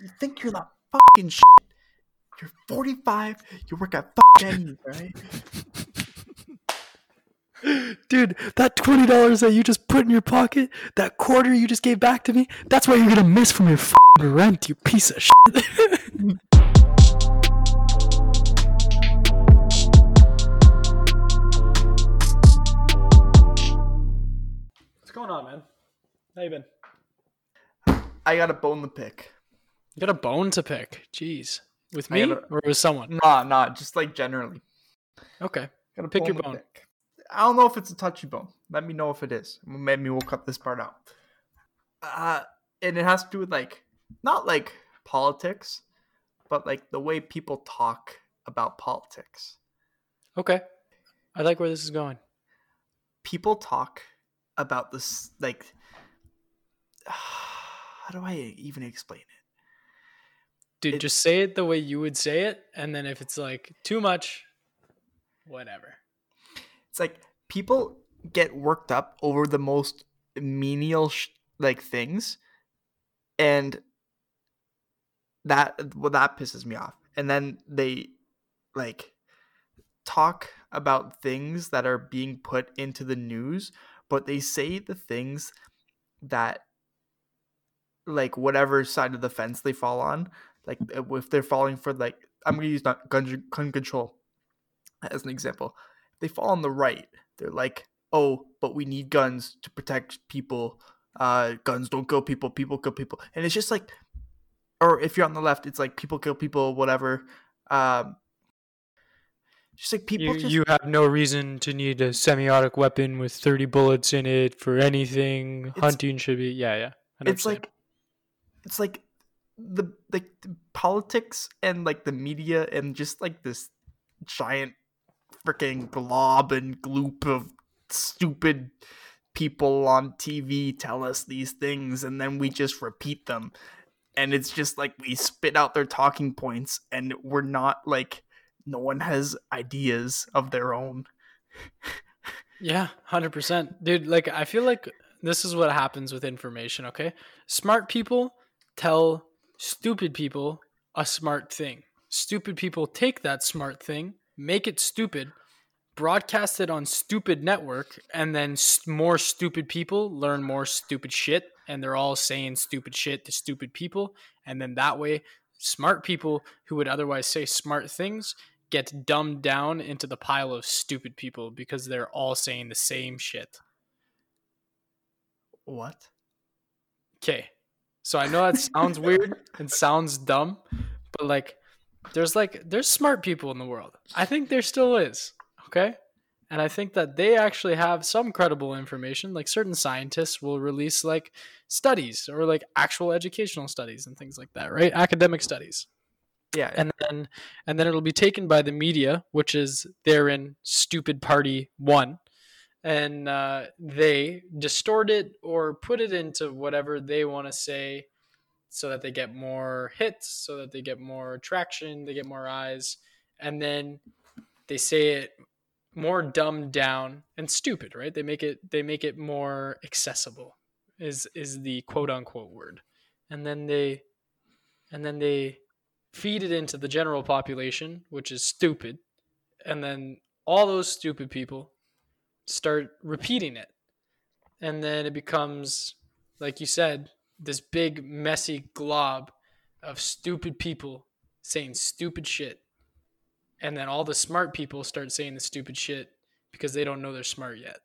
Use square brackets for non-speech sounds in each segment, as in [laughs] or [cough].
you think you're the fucking shit. You're 45. You work at fucking right? Dude, that twenty dollars that you just put in your pocket, that quarter you just gave back to me, that's what you're gonna miss from your f***ing rent, you piece of shit. What's going on, man? How you been? I got a bone to pick. You got a bone to pick. Jeez. With me gotta- or with someone? Nah, nah, just like generally. Okay. Got a Pick your bone. pick. I don't know if it's a touchy bone. Let me know if it is. Maybe we'll cut this part out. Uh, and it has to do with like not like politics, but like the way people talk about politics. Okay. I like where this is going. People talk about this like [sighs] how do I even explain it? Dude, just say it the way you would say it, and then if it's like too much, whatever. It's like people get worked up over the most menial sh- like things, and that well that pisses me off. And then they like talk about things that are being put into the news, but they say the things that like whatever side of the fence they fall on. Like if they're falling for like I'm gonna use not gun, gun control as an example they fall on the right. They're like, oh, but we need guns to protect people. Uh, guns don't kill people. People kill people. And it's just like, or if you're on the left, it's like people kill people. Whatever. Um, just like people You, just you have no reason to need a semi-automatic weapon with 30 bullets in it for anything. It's- Hunting should be, yeah, yeah. I know it's like it's like the like the politics and like the media and just like this giant freaking glob and gloop of stupid people on TV tell us these things and then we just repeat them and it's just like we spit out their talking points and we're not like no one has ideas of their own Yeah, hundred percent, dude. Like, I feel like this is what happens with information. Okay, smart people tell stupid people a smart thing. Stupid people take that smart thing, make it stupid, broadcast it on stupid network, and then more stupid people learn more stupid shit, and they're all saying stupid shit to stupid people, and then that way, smart people who would otherwise say smart things get dumbed down into the pile of stupid people because they're all saying the same shit. what Okay. So I know that sounds [laughs] weird and sounds dumb, but like there's like there's smart people in the world. I think there still is. Okay? And I think that they actually have some credible information. Like certain scientists will release like studies or like actual educational studies and things like that, right? Academic studies. yeah and then and then it'll be taken by the media, which is therein stupid party one, and uh, they distort it or put it into whatever they want to say, so that they get more hits, so that they get more traction, they get more eyes, and then they say it more dumbed down and stupid, right? They make it they make it more accessible is is the quote unquote word. And then they and then they feed it into the general population, which is stupid, and then all those stupid people start repeating it. And then it becomes, like you said, this big, messy glob of stupid people saying stupid shit. And then all the smart people start saying the stupid shit because they don't know they're smart yet.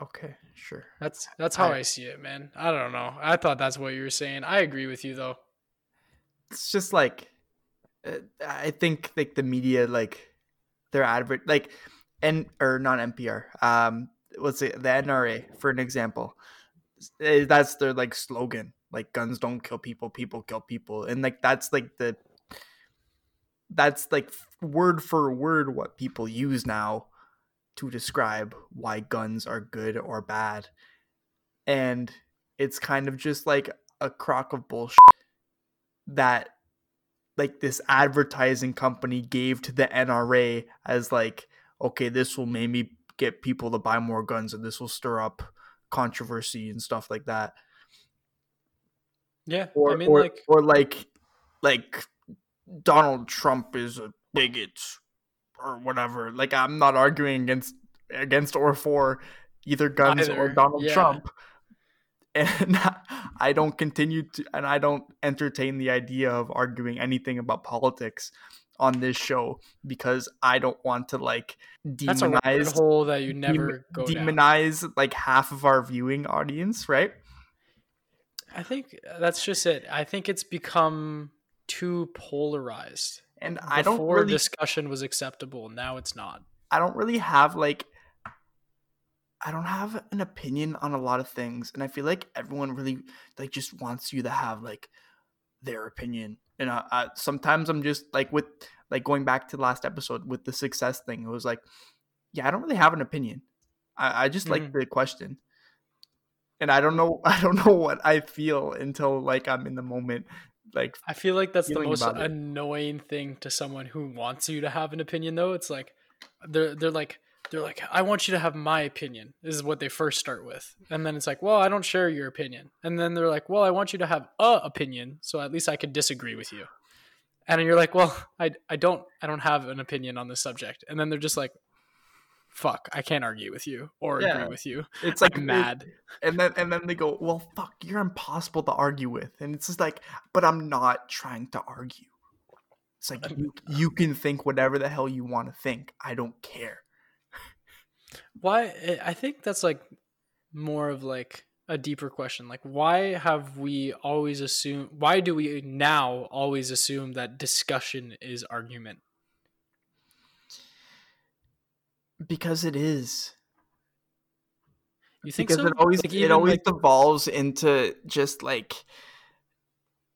okay sure That's that's how I- I see it, man. I don't know. I thought that's what you were saying. I agree with you though. it's just like uh, I think like the media like their advert like and or not NPR um what's it the NRA for an example. Eh, that's their like slogan like guns don't kill people people kill people. And like that's like the that's like word for word what people use now to describe why guns are good or bad. And it's kind of just like a crock of bullshit that like this advertising company gave to the NRA as like okay this will maybe get people to buy more guns and this will stir up controversy and stuff like that Yeah, or I mean, or, like, or like like Donald Trump is a bigot or whatever. Like I'm not arguing against against or for either guns or Donald yeah. Trump. And [laughs] I don't continue to and I don't entertain the idea of arguing anything about politics on this show because I don't want to like that's a rabbit demonize hole that you dem- never go down. demonize like half of our viewing audience, right? I think uh, that's just it. I think it's become too polarized. And I don't really discussion was acceptable, now it's not. I don't really have like I don't have an opinion on a lot of things and I feel like everyone really like just wants you to have like their opinion. And uh, I, sometimes I'm just like with like going back to the last episode with the success thing. It was like, yeah, I don't really have an opinion. I, I just like Mhm. the question. And I don't know [laughs] I don't know what I feel until like I'm in the moment. Like I feel like that's the most annoying thing to someone who wants you to have an opinion though. It's like they're they're like they're like I want you to have my opinion. This is what they first start with. And then it's like, "Well, I don't share your opinion." And then they're like, "Well, I want you to have a opinion, so at least I could disagree with you." And you're like, "Well, I I don't I don't have an opinion on this subject." And then they're just like, "Fuck, I can't argue with you or Yeah. agree with you." it's Like it- mad. and then and then they go, "Well, fuck, you're impossible to argue with." And it's just like, "But I'm not trying to argue." It's like you you can think whatever the hell you want to think. I don't care. Why i think that's like more of like a deeper question. Like why have we always assumed why do we now always assume that discussion is argument? Because it is. you think because so? it always Like, it always like- devolves into just like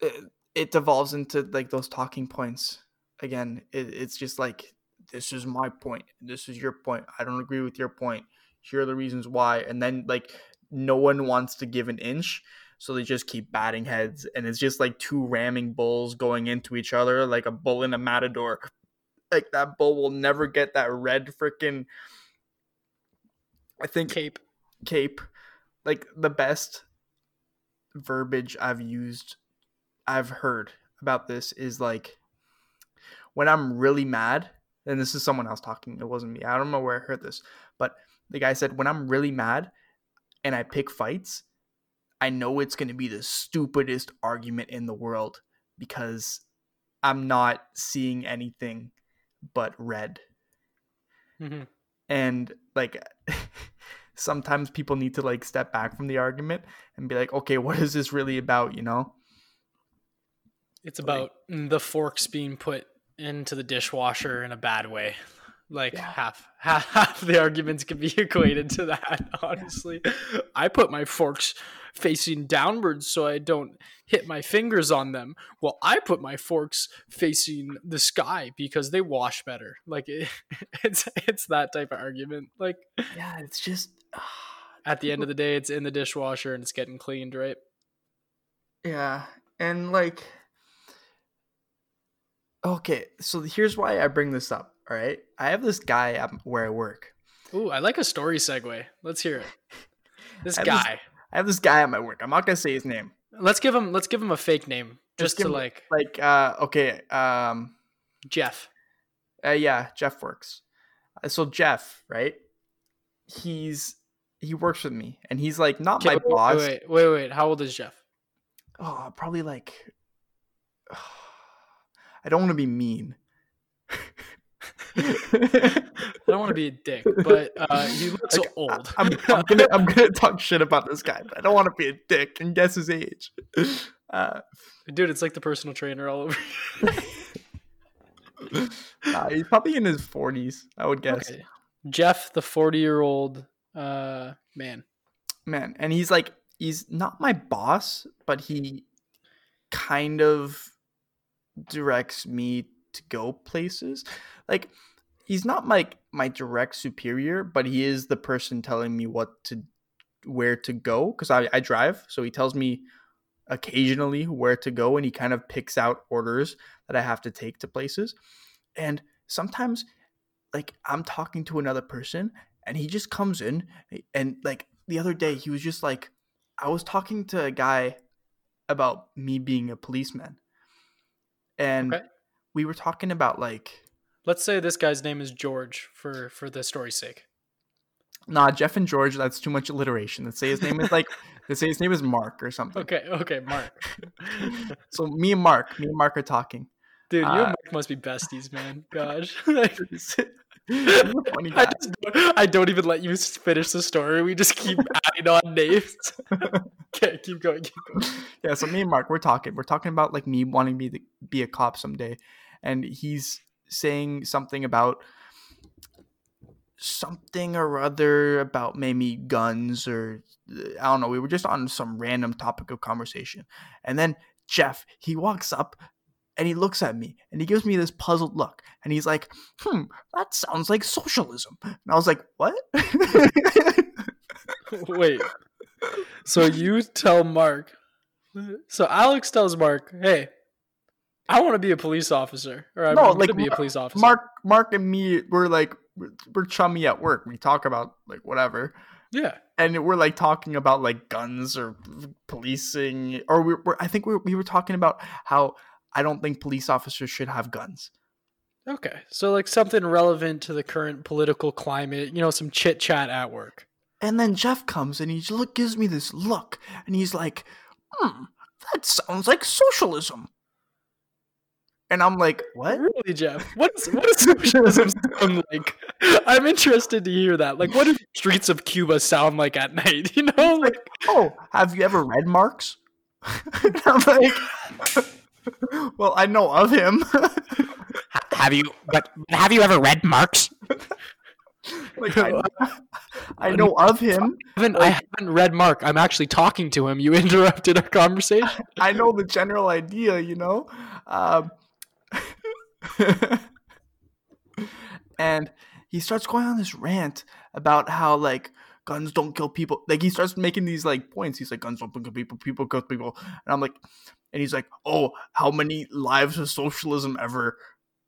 it, it devolves into like those talking points. Again it, it's just like this is my point this is your point i don't agree with your point here are the reasons why and then like no one wants to give an inch so they just keep batting heads and it's just like two ramming bulls going into each other like a bull and a matador. Like that bull will never get that red freaking i think cape. Cape. Like the best verbiage i've used i've heard about this is like when i'm really mad and this is someone else talking it wasn't me i don't know where i heard this but the guy said when i'm really mad and i pick fights i know it's going to be the stupidest argument in the world because i'm not seeing anything but red. Mhm. and like [laughs] sometimes people need to like step back from the argument and be like okay what is this really about? you know? It's about the forks being put into the dishwasher in a bad way. Like Yeah. half, half [laughs] half the arguments can be [laughs] equated to that honestly. I put my forks facing downwards so i don't hit my fingers on them. Well i put my forks facing the sky because they wash better. Like it, [laughs] it's it's that type of argument. Like yeah it's just [sighs] at the end of the day it's in the dishwasher and it's getting cleaned right? Yeah and like okay so here's why i bring this up all right i have this guy at where i work Ooh, i like a story segue let's hear it [laughs] this I have this- guy i have this guy at my work i'm not gonna say his name let's give him let's give him a fake name just to him- like like uh okay um jeff Uh, yeah, Jeff works. Uh, so Jeff, right? He's he works with me, and he's like not Okay, my wait, boss. Wait, wait, wait, wait. How old is Jeff? Oh, probably like. I don't want to be mean. I don't want to be a dick, but uh, he [laughs] looks Like, old. I'm, I'm gonna I'm gonna talk shit about this guy, but I don't want to be a dick and guess his age. [laughs] Uh, Dude, it's like the personal trainer all over. [laughs] nah, he's probably in his 40s, I would guess. okay. Jeff, the 40 year old uh, man. man and he's like he's not my boss but he kind of directs me to go places. Like he's not my my direct superior but he is the person telling me what to where to go because I, I drive. So he tells me occasionally where to go and he kind of picks out orders that i have to take to places. And sometimes like i'm talking to another person and he just comes in and like the other day he was just like i was talking to a guy about me being a policeman, and Okay. we were talking about like, Let's say this guy's name is George for for the story's sake. nah, Jeff and George. That's too much alliteration. Let's say his name is like, [laughs] let's say his name is Mark or something. Okay, okay, Mark. [laughs] So me and Mark, me and Mark are talking. Dude, you Uh, and Mark must be besties, man. [laughs] Gosh. Like, He's a funny I, I don't even let you finish the story. We just keep [laughs] adding on names. [laughs] okay, keep going. Keep going. yeah, so me and Mark, we're talking. We're talking about like me wanting me to be a cop someday, and he's saying something about something or other about maybe guns or uh, I don't know. We were just on some random topic of conversation, and then Jeff he walks up and he looks at me and he gives me this puzzled look, and he's like, "Hmm, that sounds like socialism." And I was like, "What?" [laughs] Wait. So you tell Mark. So Alex tells Mark, "Hey, I want to be a police officer, or I'm No, going like, to be a police officer." Mark, Mark, and me we're like we're, we're chummy at work. We talk about like whatever, yeah. and we're like talking about like guns or policing, or we we're I think we we were talking about how I don't think police officers should have guns. Okay. So like something relevant to the current political climate. You know, some chit chat at work. And then Jeff comes and he look gives me this look, and he's like, "Hmm, that sounds like socialism." And I'm like, "What?" Really, Jeff? What is what does socialism sound like? I'm interested to hear that. Like, what do streets of Cuba sound like at night? [laughs] You know, like oh, have you ever read Marx? [laughs] I'm like, [laughs] [laughs] well, I know of him. [laughs] Have you? But have you ever read Marx? like, I, [laughs] I know of him. I haven't, I haven't read Mark. I'm actually talking to him. You interrupted our conversation. I know the general idea, you know. Um, and he starts going on this rant about how like guns don't kill people. Like he starts making these like points. He's like, guns don't kill people. People kill people. And I'm like, and he's like, oh, how many lives has socialism ever,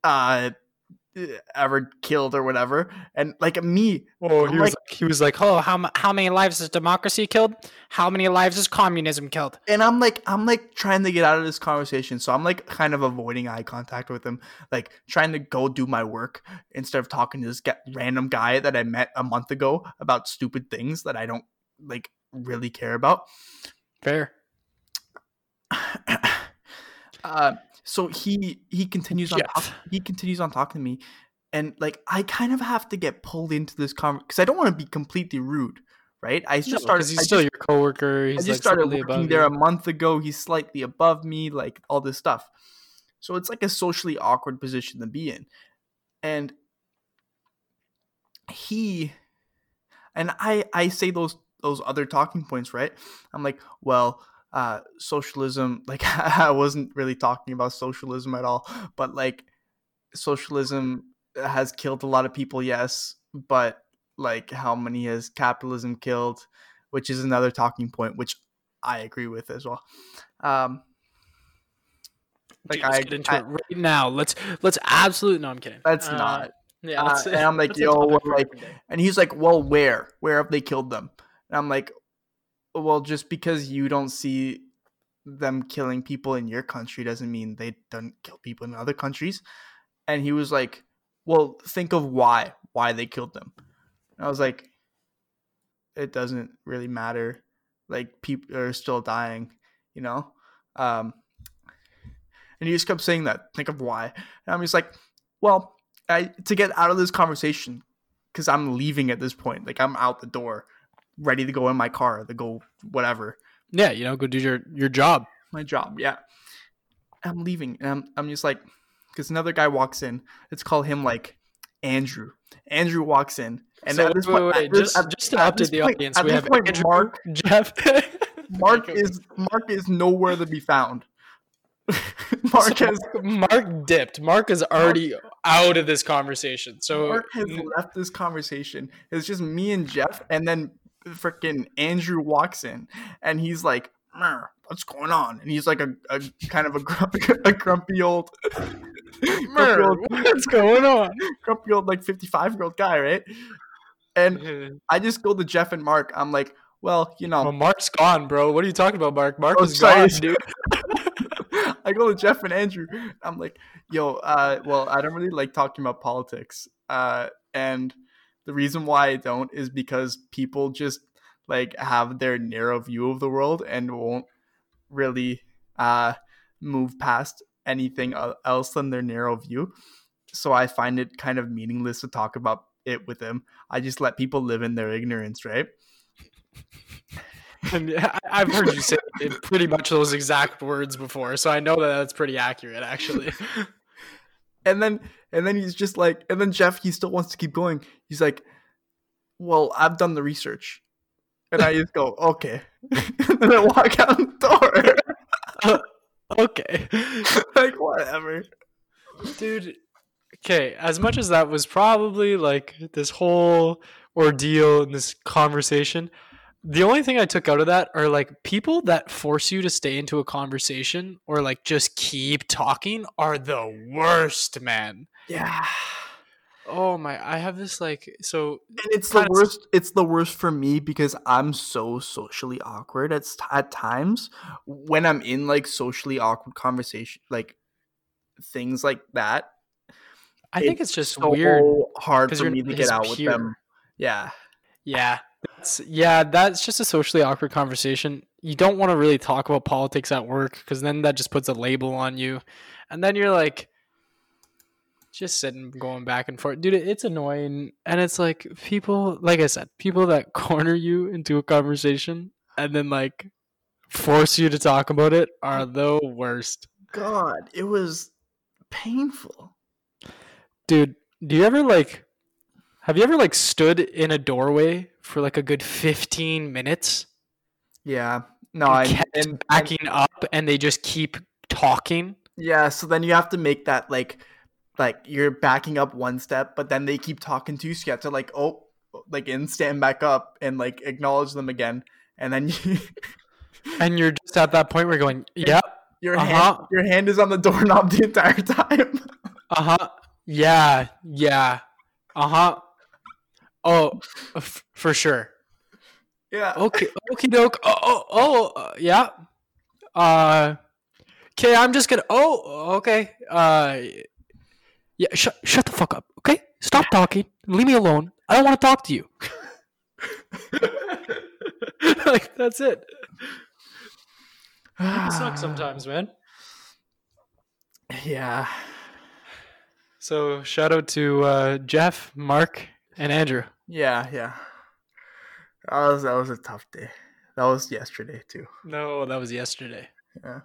uh, ever killed or whatever? And like me, Oh, I'm he was like- he was like, Oh, how how many lives has democracy killed? How many lives has communism killed? and I'm like, I'm like trying to get out of this conversation. So I'm like kind of avoiding eye contact with him, like trying to go do my work instead of talking to this ga- random guy that I met a month ago about stupid things that I don't like really care about. fair. [laughs] uh, so he he continues on talk, he continues on talking to me, and like I kind of have to get pulled into this conversation because I don't want to be completely rude, right? I just No, started. he's I still just- your coworker. He's I just like started working there a month ago. He's slightly above me, like all this stuff. So it's like a socially awkward position to be in. And he and I I say those those other talking points, right? I'm like, well, uh socialism, like [laughs] I wasn't really talking about socialism at all, but like socialism has killed a lot of people, yes, but like how many has capitalism killed, which is another talking point, which I agree with as well. Um, like Dude, let's I- get into I- it right now. Let's let's absolutely. No, I'm kidding. that's Uh, not. Yeah, uh, and I'm [laughs] like, yo, topic well, for a like- And he's like, well, where? Where have they killed them? And I'm like, well, just because you don't see them killing people in your country doesn't mean they don't kill people in other countries. And he was like, well, think of why, why they killed them. And I was like, it doesn't really matter. Like people are still dying, you know? Um, and he just kept saying that. Think of why. And I'm just like, well, I to get out of this conversation because I'm leaving at this point. Like I'm out the door, ready to go in my car to go whatever yeah, you know, go do your your job. my job. Yeah, I'm leaving, and I'm I'm just like because another guy walks in. Let's call him like Andrew. Andrew walks in, and so at this wait, point, wait, wait, this- just at- just to update the point- audience, we have point, Andrew, Mark Jeff. [laughs] Mark is Mark is nowhere to be found. [laughs] Mark has Mark dipped. Mark is already out of this conversation. So Mark has left this conversation. It's just me and Jeff, and then freaking Andrew walks in, and he's like, "What's going on?" And he's like a, a kind of a grumpy, [laughs] a grumpy old, [laughs] grumpy old, what's going on? [laughs] grumpy old like fifty five year old guy, right? And I just go to Jeff and Mark. I'm like, well, you know, Well, Mark's gone, bro. What are you talking about, Mark? Mark Oh, is sorry. gone, dude. I go to Jeff and Andrew. I'm like, yo, uh, well, I don't really like talking about politics. Uh, and the reason why I don't is because people just like have their narrow view of the world and won't really uh, move past anything else than their narrow view. So I find it kind of meaningless to talk about it with them. I just let people live in their ignorance, right? And I've heard you say pretty much those exact words before, so I know that that's pretty accurate, actually. [laughs] and then and then he's just like and then jeff he still wants to keep going. He's like well i've done the research. And i just go okay. [laughs] And then i walk out the door. [laughs] Okay. [laughs] like whatever. Dude, okay, as much as that was probably like this whole ordeal and this conversation, the only thing I took out of that are like people that force you to stay into a conversation or like just keep talking are the worst, man. yeah Oh my, I have this like so and it's the worst it's the worst for me because i'm so socially awkward at, at times when i'm in like socially awkward conversation like things like that I think it's just so weird. hard for me to get out with them yeah Yeah. Yeah, that's just a socially awkward conversation. You don't want to really talk about politics at work because then that just puts a label on you. And then you're like, just sitting going back and forth. Dude, it's annoying. And it's like people, like I said, people that [laughs] corner you into a conversation and then like force you to talk about it are the worst. god it was painful Dude, do you ever like, have you ever like stood in a doorway for like a good 15 minutes? Yeah. No, I kept and, and backing up and they just keep talking. yeah, so then you have to make that like like you're backing up one step, but then they keep talking to you, so you have to like oh like and stand back up and like acknowledge them again. And then you, [laughs] And you're just at that point where you're going, Yep, your Uh-huh. hand your hand is on the doorknob [laughs] the entire time. uh-huh. Yeah, yeah. Uh-huh. Oh, [laughs] f- for sure. yeah. Okay, okay, doke. Oh, oh, oh, uh, yeah. Uh, okay, I'm just gonna. Oh, okay. Uh, yeah. Shut, shut the fuck up. Okay, stop talking. Leave me alone. I don't want to talk to you. [laughs] like that's it. It sucks sometimes, man. [sighs] Yeah. So shout out to uh, Jeff, Mark, and Andrew. Yeah, yeah. That was that was a tough day. That was yesterday too. No, that was yesterday. Yeah.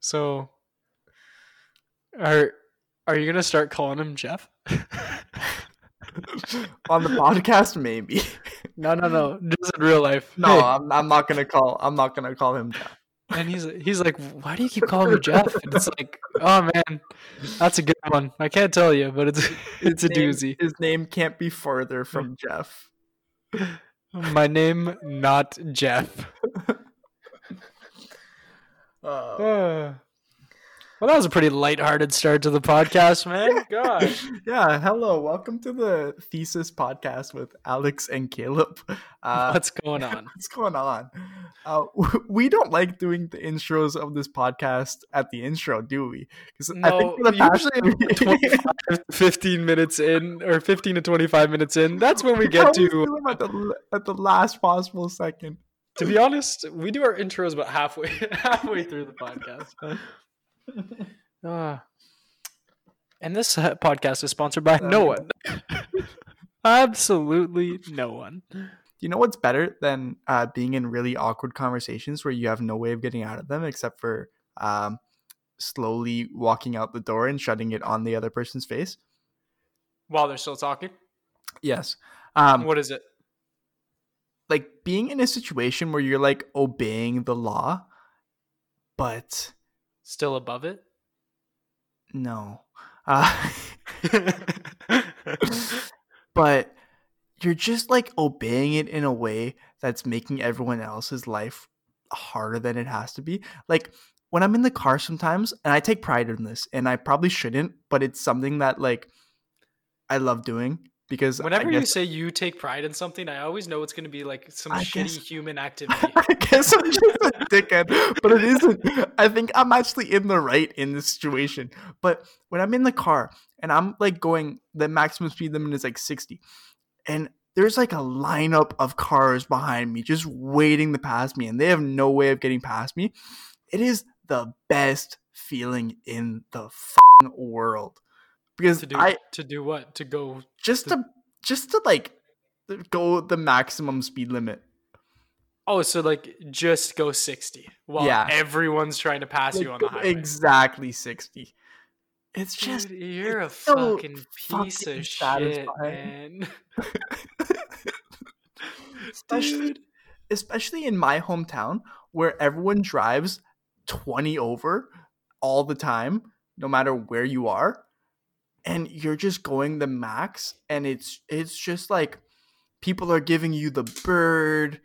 So are are you gonna start calling him Jeff? [laughs] On the podcast, maybe. no, no, no. Just in real life. No, Hey. I'm, I'm not gonna call. I'm not gonna call him Jeff. And he's he's like, why do you keep [laughs] calling me Jeff? And it's like, oh man, that's a good one. I can't tell you, but it's [laughs] it's a His name- doozy. His name can't be further from Jeff. [laughs] My name, not Jeff. Uh, [sighs] [sighs] well, that was a pretty lighthearted start to the podcast, man. Gosh. [laughs] yeah. Hello. Welcome to the Thesis Podcast with Alex and Caleb. Uh, What's going on? [laughs] what's going on? Uh, [laughs] we don't like doing the intros of this podcast at the intro, do we? Because I think for the past usually 25, 15 minutes in, or 15 to 25 minutes in, that's when we get to. at the at the last possible second. To be honest, we do our intros about halfway halfway through the podcast. Ah. [laughs] and this uh, podcast is sponsored by no one. [laughs] Absolutely no one. you know what's better than uh, being in really awkward conversations where you have no way of getting out of them except for um, slowly walking out the door and shutting it on the other person's face? While they're still talking, Yes. Um, what is it? like being in a situation where you're like obeying the law, but Still above it? no. Uh, [laughs] but you're just like obeying it in a way that's making everyone else's life harder than it has to be. Like when I'm in the car sometimes, and I take pride in this, and I probably shouldn't, but it's something that like I love doing because Whenever you say you take pride in something, I always know it's going to be like some I shitty guess- human [laughs] activity. I guess I'm just a dickhead, but it isn't. I think I'm actually in the right in this situation. But when I'm in the car and I'm like going, the maximum speed limit is like 60, and there's like a lineup of cars behind me just waiting to pass me, and they have no way of getting past me. It is the best feeling in the world because to do I to do what? To go just to just to like go the maximum speed limit. Oh, so like just go 60 while Yeah. everyone's trying to pass you on the highway. exactly 60. It's just Dude, you're a so fucking piece fucking of shit, man. [laughs] especially Dude. especially in my hometown where everyone drives 20 over all the time no matter where you are and you're just going the max and it's it's just like people are giving you the bird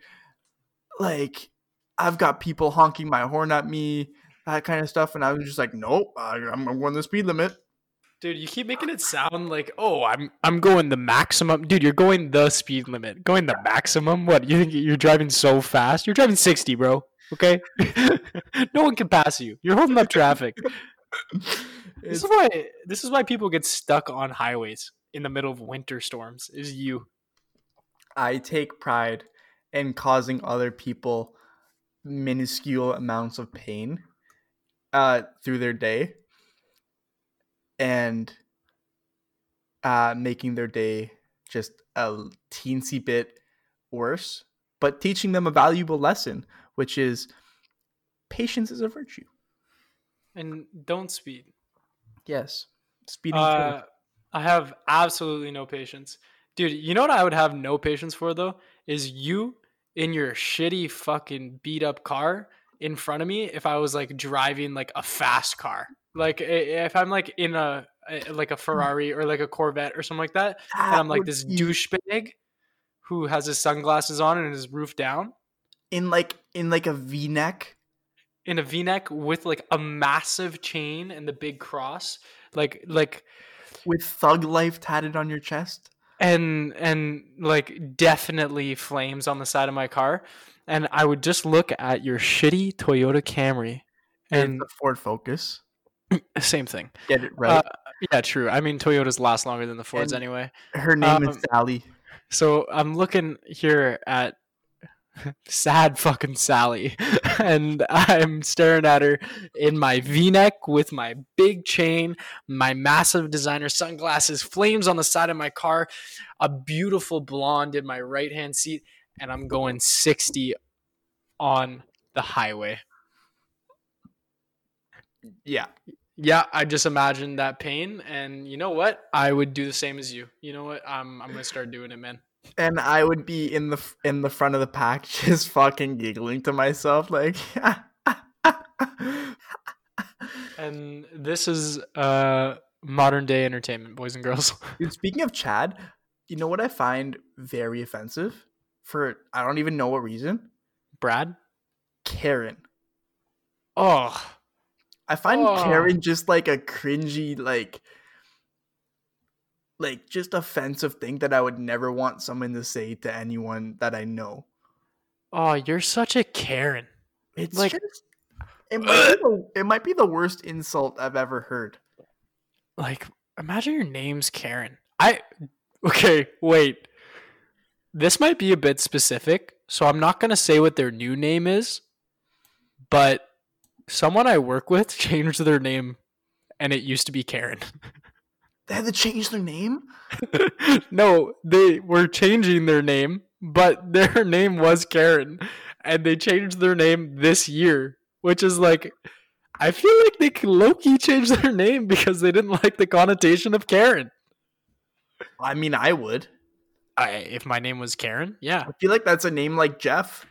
like i've got people honking my horn at me that kind of stuff and i was just like nope I, i'm going the speed limit Dude, you keep making it sound like, oh, I'm I'm going the maximum. Dude, you're going the speed limit. Going the maximum? What? You think you're driving so fast? You're driving 60, bro. Okay? [laughs] no one can pass you. You're holding up traffic. This is why this is why people get stuck on highways in the middle of winter storms. Is you. I take pride in causing other people minuscule amounts of pain uh, through their day and uh, making their day just a teensy bit worse, but teaching them a valuable lesson, which is patience is a virtue. And don't speed. Yes. Speeding Uh, I have absolutely no patience. Dude, you know what I would have no patience for though? Is you in your shitty fucking beat up car in front of me if I was like driving like a fast car. Like if I'm like in a a- like a Ferrari or like a Corvette or something like that, and I'm like this douchebag who has his sunglasses on and his roof down in like in like a V-neck. In a V-neck with like a massive chain and the big cross, like like with thug life tatted on your chest. and and like definitely flames on the side of my car and i would just look at your shitty toyota camry And and the Ford Focus. [clears throat] same thing Get it right. Uh, yeah true i mean toyotas last longer than the fords And- anyway Her name is um, Sally. so i'm looking here at sad fucking sally. [laughs] And i'm staring at her in my v-neck with my big chain my massive designer sunglasses flames on the side of my car a beautiful blonde in my right hand seat and i'm going 60 on the highway. Yeah. yeah i just imagined that pain and you know what? I would do the same as you. You know what? I'm, I'm gonna start doing it man And I would be in the in the front of the pack, [laughs] just fucking giggling to myself, like. [laughs] And this is uh modern day entertainment, boys and girls. [laughs] Dude, speaking of Chad, you know what I find very offensive? For I don't even know what reason. Brad? Karen. Oh, I find Oh. Karen just like a cringy, like, like just offensive thing that I would never want someone to say to anyone that I know. oh, you're such a Karen. It's Like- just, it might, be the, it might be the worst insult I've ever heard. Like, imagine your name's Karen. I okay, wait. This might be a bit specific, so I'm not gonna say what their new name is, but someone I work with [laughs] changed their name and it used to be Karen. [laughs] They had to change their name. [laughs] no, they were changing their name, but [laughs] their name was Karen, and they changed their name this year, which is like, I feel like they low key changed their name because they didn't like the connotation of Karen. I mean, I would. I, if my name was Karen, yeah, I feel like that's a name like Jeff,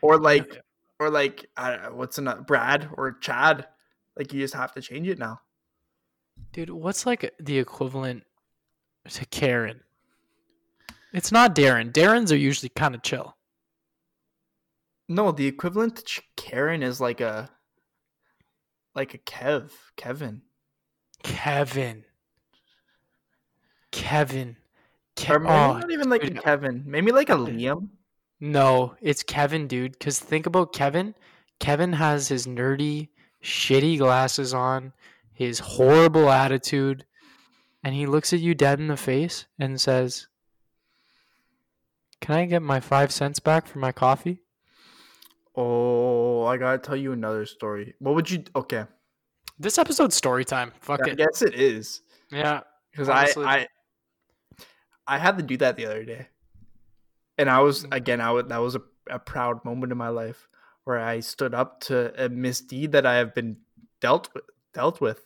or like, or like, I don't know, what's another Brad or Chad. Like you just have to change it now. Dude, what's like the equivalent to Karen? It's not Darren. Darrens are usually kind of chill. No, the equivalent to Karen is like a, like a Kev, Kevin. Kevin. Kevin. Ke- Or maybe oh, not even like a. Kevin. Maybe like a Liam. no, it's Kevin, dude. Because think about Kevin. Kevin has his nerdy, shitty glasses on, his horrible attitude, and he looks at you dead in the face and says, Can I get my five cents back for my coffee? Oh, I gotta tell you another story. What would you? Okay, This episode's story time. Fuck I it. guess it is Yeah. because I, I I had to do that the other day, and I was Mm. again. I would that was a, a proud moment in my life where I stood up to a misdeed that I have been dealt with, dealt with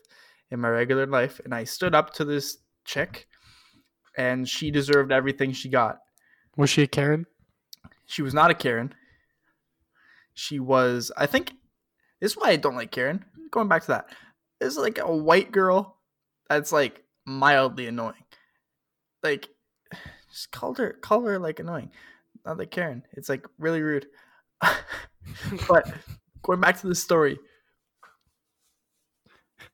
in my regular life, and I stood up to this chick, and she deserved everything she got. Was she a Karen? She was not a Karen. She was, I think, this is why I don't like Karen. Going back to that, it's like a white girl that's like mildly annoying. Like, [sighs] just call her, call her like annoying, not like Karen. It's like really rude. [laughs] but going back to the story,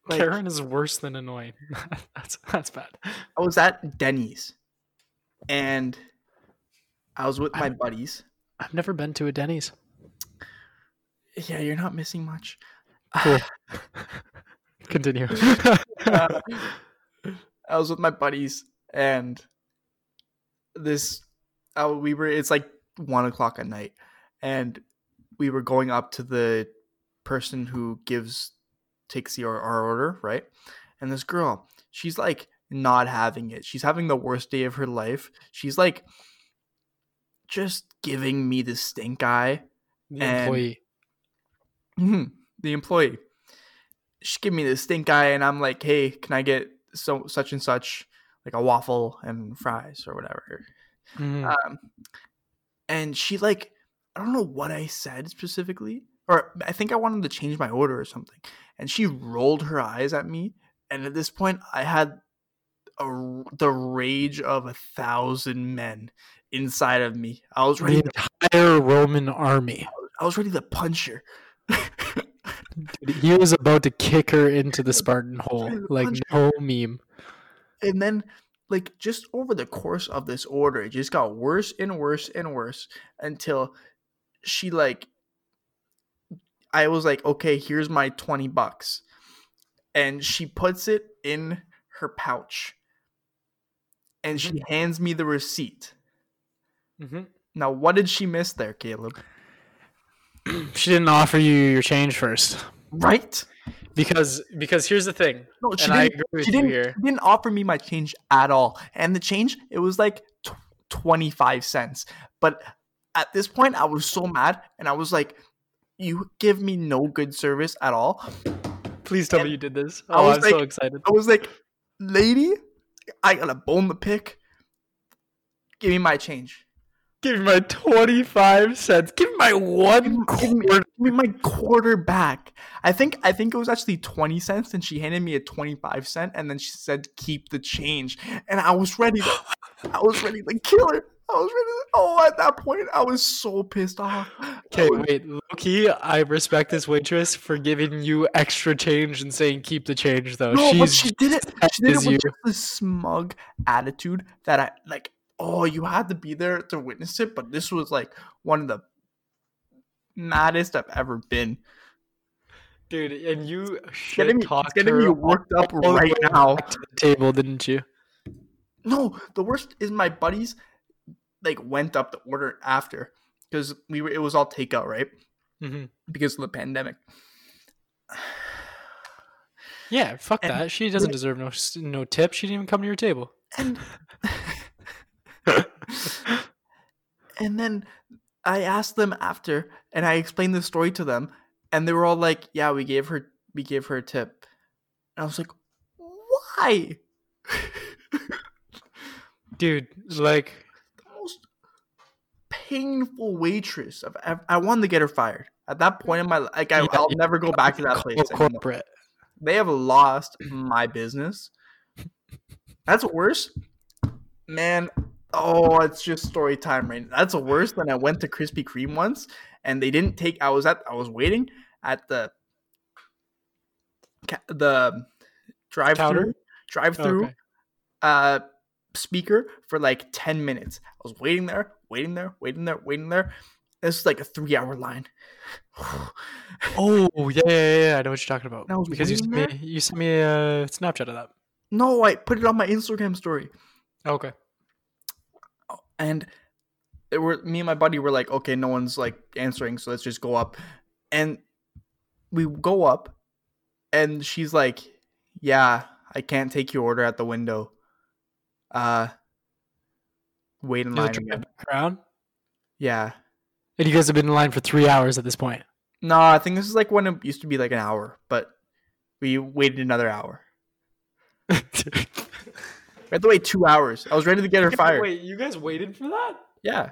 like, Karen is worse than annoying. [laughs] that's that's bad. I was at Denny's, and I was with my buddies. I've never been to a Denny's. Yeah, you're not missing much. Cool. [laughs] Continue. [laughs] Uh, I was with my buddies and this uh, we were it's like one o'clock at night and we were going up to the person who gives takes the, our, order right and this girl she's like not having it she's having the worst day of her life she's like just giving me the stink eye the And- employee. Mhm, the employee. She give me the stink eye, and I'm like, "Hey, can I get so such and such, like a waffle and fries or whatever?" Mhm. Um, and she like, I don't know what I said specifically, or I think I wanted to change my order or something, and she rolled her eyes at me, and at this point, I had a, the rage of a thousand men inside of me. I was ready. the To, entire Roman army. I was ready to punch her. [laughs] Dude, He was about to kick her into the [laughs] Spartan hole. Like no meme. and then like just over the course of this order it just got worse and worse and worse until she like i was like okay here's my 20 bucks. And she puts it in her pouch. And she hands me the receipt. Mm-hmm. now what did she miss there caleb? [clears throat] She didn't offer you your change first. Right? Because because here's the thing, no she and didn't agree with she didn't, here. she didn't offer me my change at all. And the change it was like tw 25 cents. But at this point i was so mad and i was like you give me no good service at all Please tell and me you did this. I Oh, was I'm so excited. i was like lady i got a bone the pick give me my change Give me my 25 cents. Give me my one give me- quarter. give me my quarter back i think i think it was actually 20 cents and she handed me a 25 cent and then she said keep the change and i was ready to i was ready to kill her i was ready to oh at that point i was so pissed off [gasps] Okay, was- wait. Loki, I respect this waitress for giving you extra change and saying keep the change, though. no, but she did it she did it with you. just this smug attitude that i like oh you had to be there to witness it but this was like one of the maddest i've ever been dude, and you getting talked getting her me worked up right now to the table, didn't you? No, the worst is my buddies like went up the order after because we were it was all takeout, right? Mm-hmm. Because of the pandemic. [sighs] Yeah, fuck And- that. She doesn't deserve no no tip. She didn't even come to your table. And [laughs] [laughs] and then I asked them after and I explained the story to them and they were all like, "Yeah, we gave her we gave her a tip." And I was like, "Why?" [laughs] Dude, like painful waitress ever, I wanted to get her fired. At that point in my li- like I, Yeah, I'll yeah. never go back to that place anymore. corporate. they have lost my business. That's worse, man. Oh, it's just story time right now. That's worse than I went to Krispy Kreme once, and they didn't take. I was at. I was waiting at the the drive through drive through Okay. uh speaker for like 10 minutes. I was waiting there, waiting there, waiting there, waiting there. This is like a three hour line. [sighs] Oh yeah, yeah, yeah. I know what you're talking about. Because you sent me you sent me a Snapchat of that. no, I put it on my Instagram story. Oh, okay. and it were me and my buddy were like, okay, no one's like answering, so let's just go up. And we go up, and she's like, yeah, I can't take your order at the window. Uh, wait in You line just again. back. Yeah. And you guys have been in line for three hours at this point. No, I think this is like when it used to be like an hour, but we waited another hour. [laughs] We had to wait two hours. I was ready to get her fired. Wait, you guys waited for that? Yeah.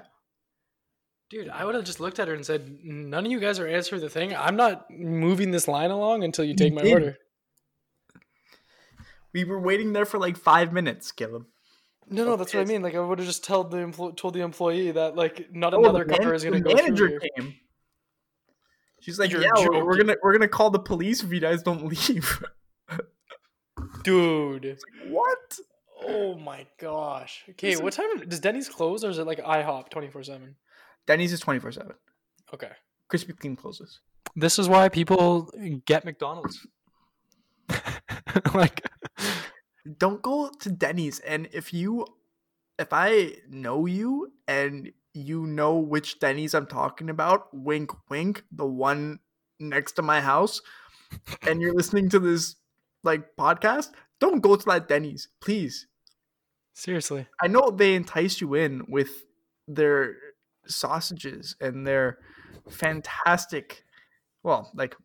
Dude, I would have just looked at her and said, "None of you guys are answering the thing. I'm not moving this line along until you take my did. order." We were waiting there for like five minutes, Caleb. No, no, that's what I mean. Like, I would have just told the empl- told the employee that like not Oh, another car man- is going to the go manager through. here. came. She's like, You're "Yeah, we're, we're gonna we're gonna call the police if you guys don't leave." [laughs] Dude. what? Oh my gosh. Okay, Listen- what time does Denny's close, or is it like IHOP twenty four seven? Denny's is twenty four seven. Okay. Krispy Kreme closes. This is why people get McDonald's. [laughs] like, Don't go to Denny's, and if you, if I know you and you know which Denny's I'm talking about, wink, wink, the one next to my house, and you're listening to this like podcast, don't go to that Denny's, please. seriously. I know they entice you in with their sausages and their fantastic, well, like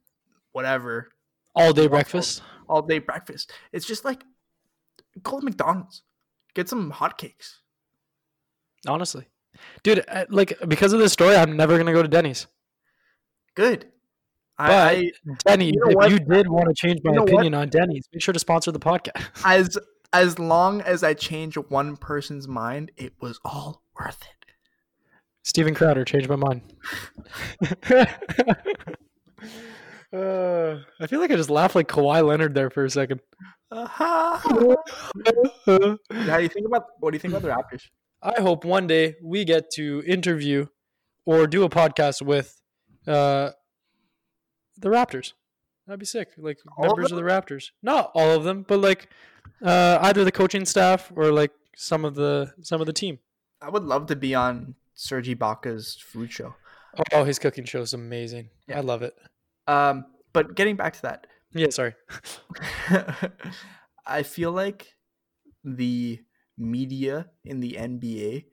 whatever All day breakfast. all day breakfast. It's just like go to McDonald's, get some hotcakes. Honestly, dude, uh, like because of this story, I'm never gonna go to Denny's. Good. But I, Denny's, you know if what? you did want to change my You know what? opinion on Denny's, make sure to sponsor the podcast. [laughs] as as long as I change one person's mind, it was all worth it. Steven Crowder changed my mind. [laughs] [laughs] uh, I feel like I just laughed like Kawhi Leonard there for a second. Uh-huh. How do you think about what do you think about the Raptors? I hope one day we get to interview or do a podcast with uh, the Raptors. That'd be sick. Like All of members of, the Raptors. Not all of them, but like uh, either the coaching staff or like some of the some of the team. I would love to be on Serge Ibaka's food show. Oh, his cooking show is amazing. Yeah. I love it. Um, but getting back to that, Yeah, sorry. [laughs] I feel like the media in the NBA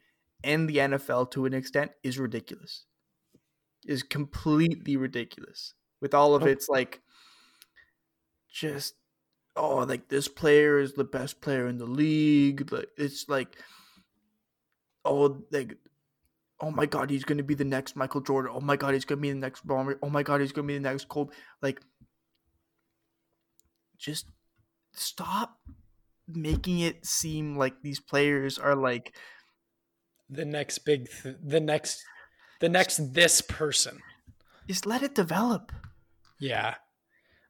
and the NFL to an extent is ridiculous. Is completely ridiculous with all of Oh. its like just oh like this player is the best player in the league. Like it's like oh like oh my god he's gonna be the next Michael Jordan. Oh my god he's gonna be the next bomber. Oh my god he's gonna be the next Kobe. Like just stop making it seem like these players are like The next big, th- the next, the next this person. just let it develop. Yeah.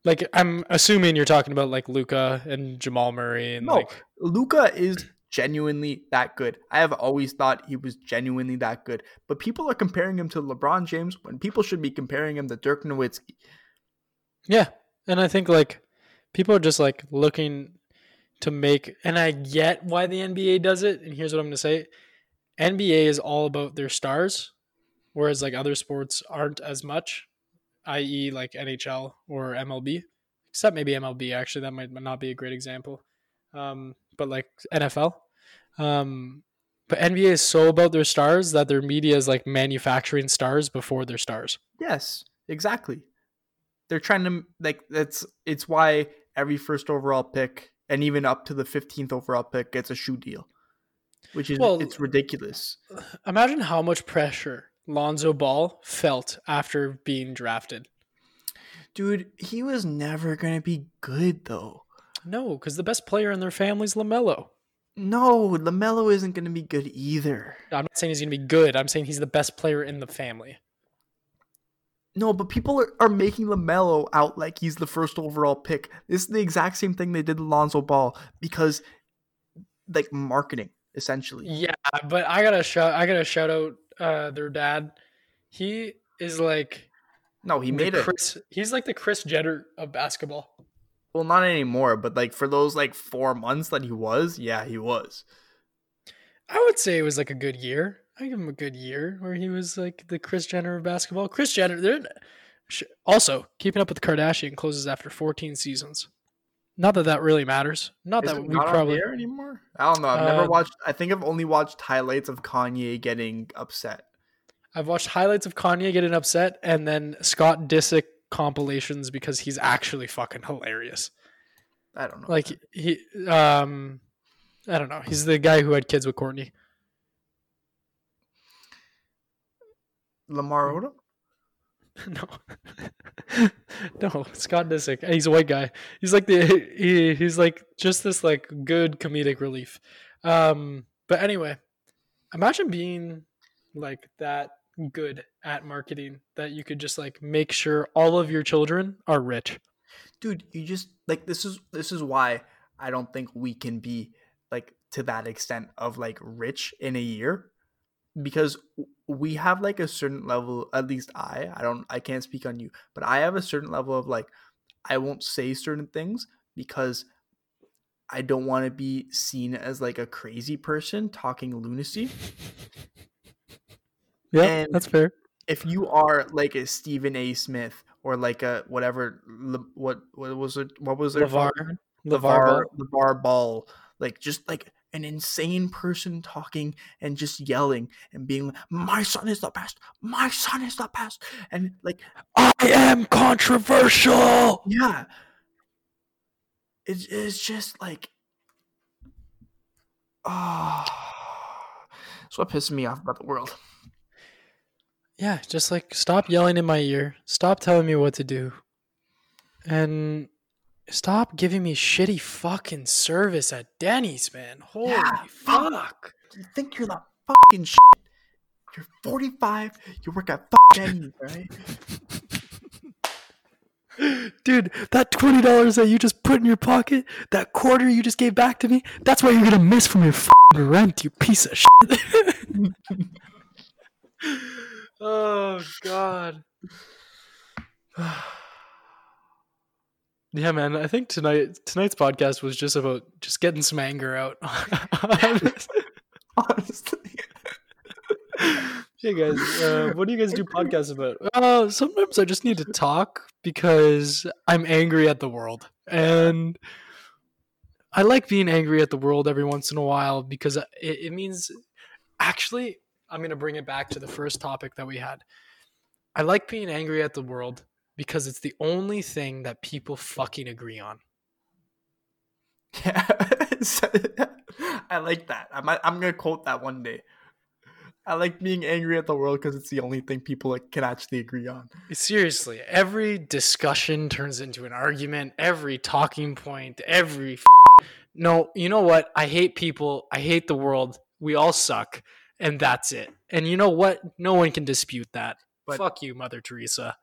Like I'm assuming you're talking about like Luka and Jamal Murray and No, like Luka is genuinely that good. I have always thought he was genuinely that good. But people are comparing him to LeBron James when people should be comparing him to Dirk Nowitzki. Yeah. And I think like people are just like looking to make and I get why the NBA does it and here's what I'm to say. NBA is all about their stars whereas like other sports aren't as much, i.e. like NHL or MLB. Except maybe MLB actually that might not be a great example. Um but like NFL um but NBA is so about their stars that their media is like manufacturing stars before their stars. Yes, exactly. They're trying to like that's it's why every first overall pick and even up to the 15th overall pick gets a shoe deal. Which is Well- it's ridiculous. [sighs] Imagine how much pressure Lonzo Ball felt after being drafted. Dude, he was never going to be good though. No, because the best player in their family's LaMelo. No, LaMelo isn't going to be good either. I'm not saying he's going to be good. I'm saying he's the best player in the family. No, but people are, are making LaMelo out like he's the first overall pick. This is the exact same thing they did to Lonzo Ball because, like, marketing. essentially. Yeah, but I gotta shout. I gotta shout out uh, their dad. He is like No, he made it. Kris. He's like the Kris Jenner of basketball. Well, not anymore, but like for those like four months that he was, yeah, he was. I would say it was like a good year. I give him a good year where he was like the Kris Jenner of basketball. Kris Jenner. Also, keeping up with the Kardashian closes after 14 seasons. Not that that really matters. Not Is that we not probably. anymore? I don't know. I've never Uh, watched. I think I've only watched highlights of Kanye getting upset. I've watched highlights of Kanye getting upset and then Scott Disick compilations because he's actually fucking hilarious. I don't know. Like he, um, I don't know. He's the guy who had kids with Courtney. Lamar Odom. [laughs] no, [laughs] no, Scott Disick. He's a white guy. He's like the he, he's like just this like good comedic relief. Um, but anyway, imagine being like that good at marketing that you could just like make sure all of your children are rich. dude you just like this is this is why i don't think we can be like to that extent of like rich in a year because we have like a certain level at least i i don't i can't speak on you but i have a certain level of like i won't say certain things because i don't want to be seen as like a crazy person talking lunacy [laughs] Yeah, And- that's fair. if you are like a stephen a smith or like a whatever what what was it what was it? LaVar. LaVar LaVar, Ball. Like just like an insane person talking and just yelling and being like, "My son is the best. My son is the best," and like, I am controversial. yeah, it's it's just like, ah. oh, that's what pisses me off about the world. Yeah, just like stop yelling in my ear. Stop telling me what to do. And stop giving me shitty fucking service at Denny's, man. Holy Yeah, fuck. You think you're the fucking shit? You're 45. You work at fucking Denny's, right? [laughs] Dude, that twenty dollars that you just put in your pocket, that quarter you just gave back to me, that's what you're gonna miss from your fucking rent, you piece of shit. [laughs] oh god. [sighs] Yeah, man. I think tonight tonight's podcast was just about just getting some anger out. [laughs] Honestly. hey guys, uh, what do you guys do [laughs] podcasts about? Uh, sometimes I just need to talk because I'm angry at the world, and I like being angry at the world every once in a while because it, it means. Actually, I'm gonna bring it back to the first topic that we had. I like being angry at the world because it's the only thing that people fucking agree on. [laughs] Yeah, [laughs] I like that. I might, I'm gonna quote that one day. I like being angry at the world because it's the only thing people can actually agree on. Seriously, every discussion turns into an argument, every talking point, every f- No, you know what? I hate people. I hate the world. We all suck, and that's it. And you know what? No one can dispute that. But- Fuck you, Mother Teresa.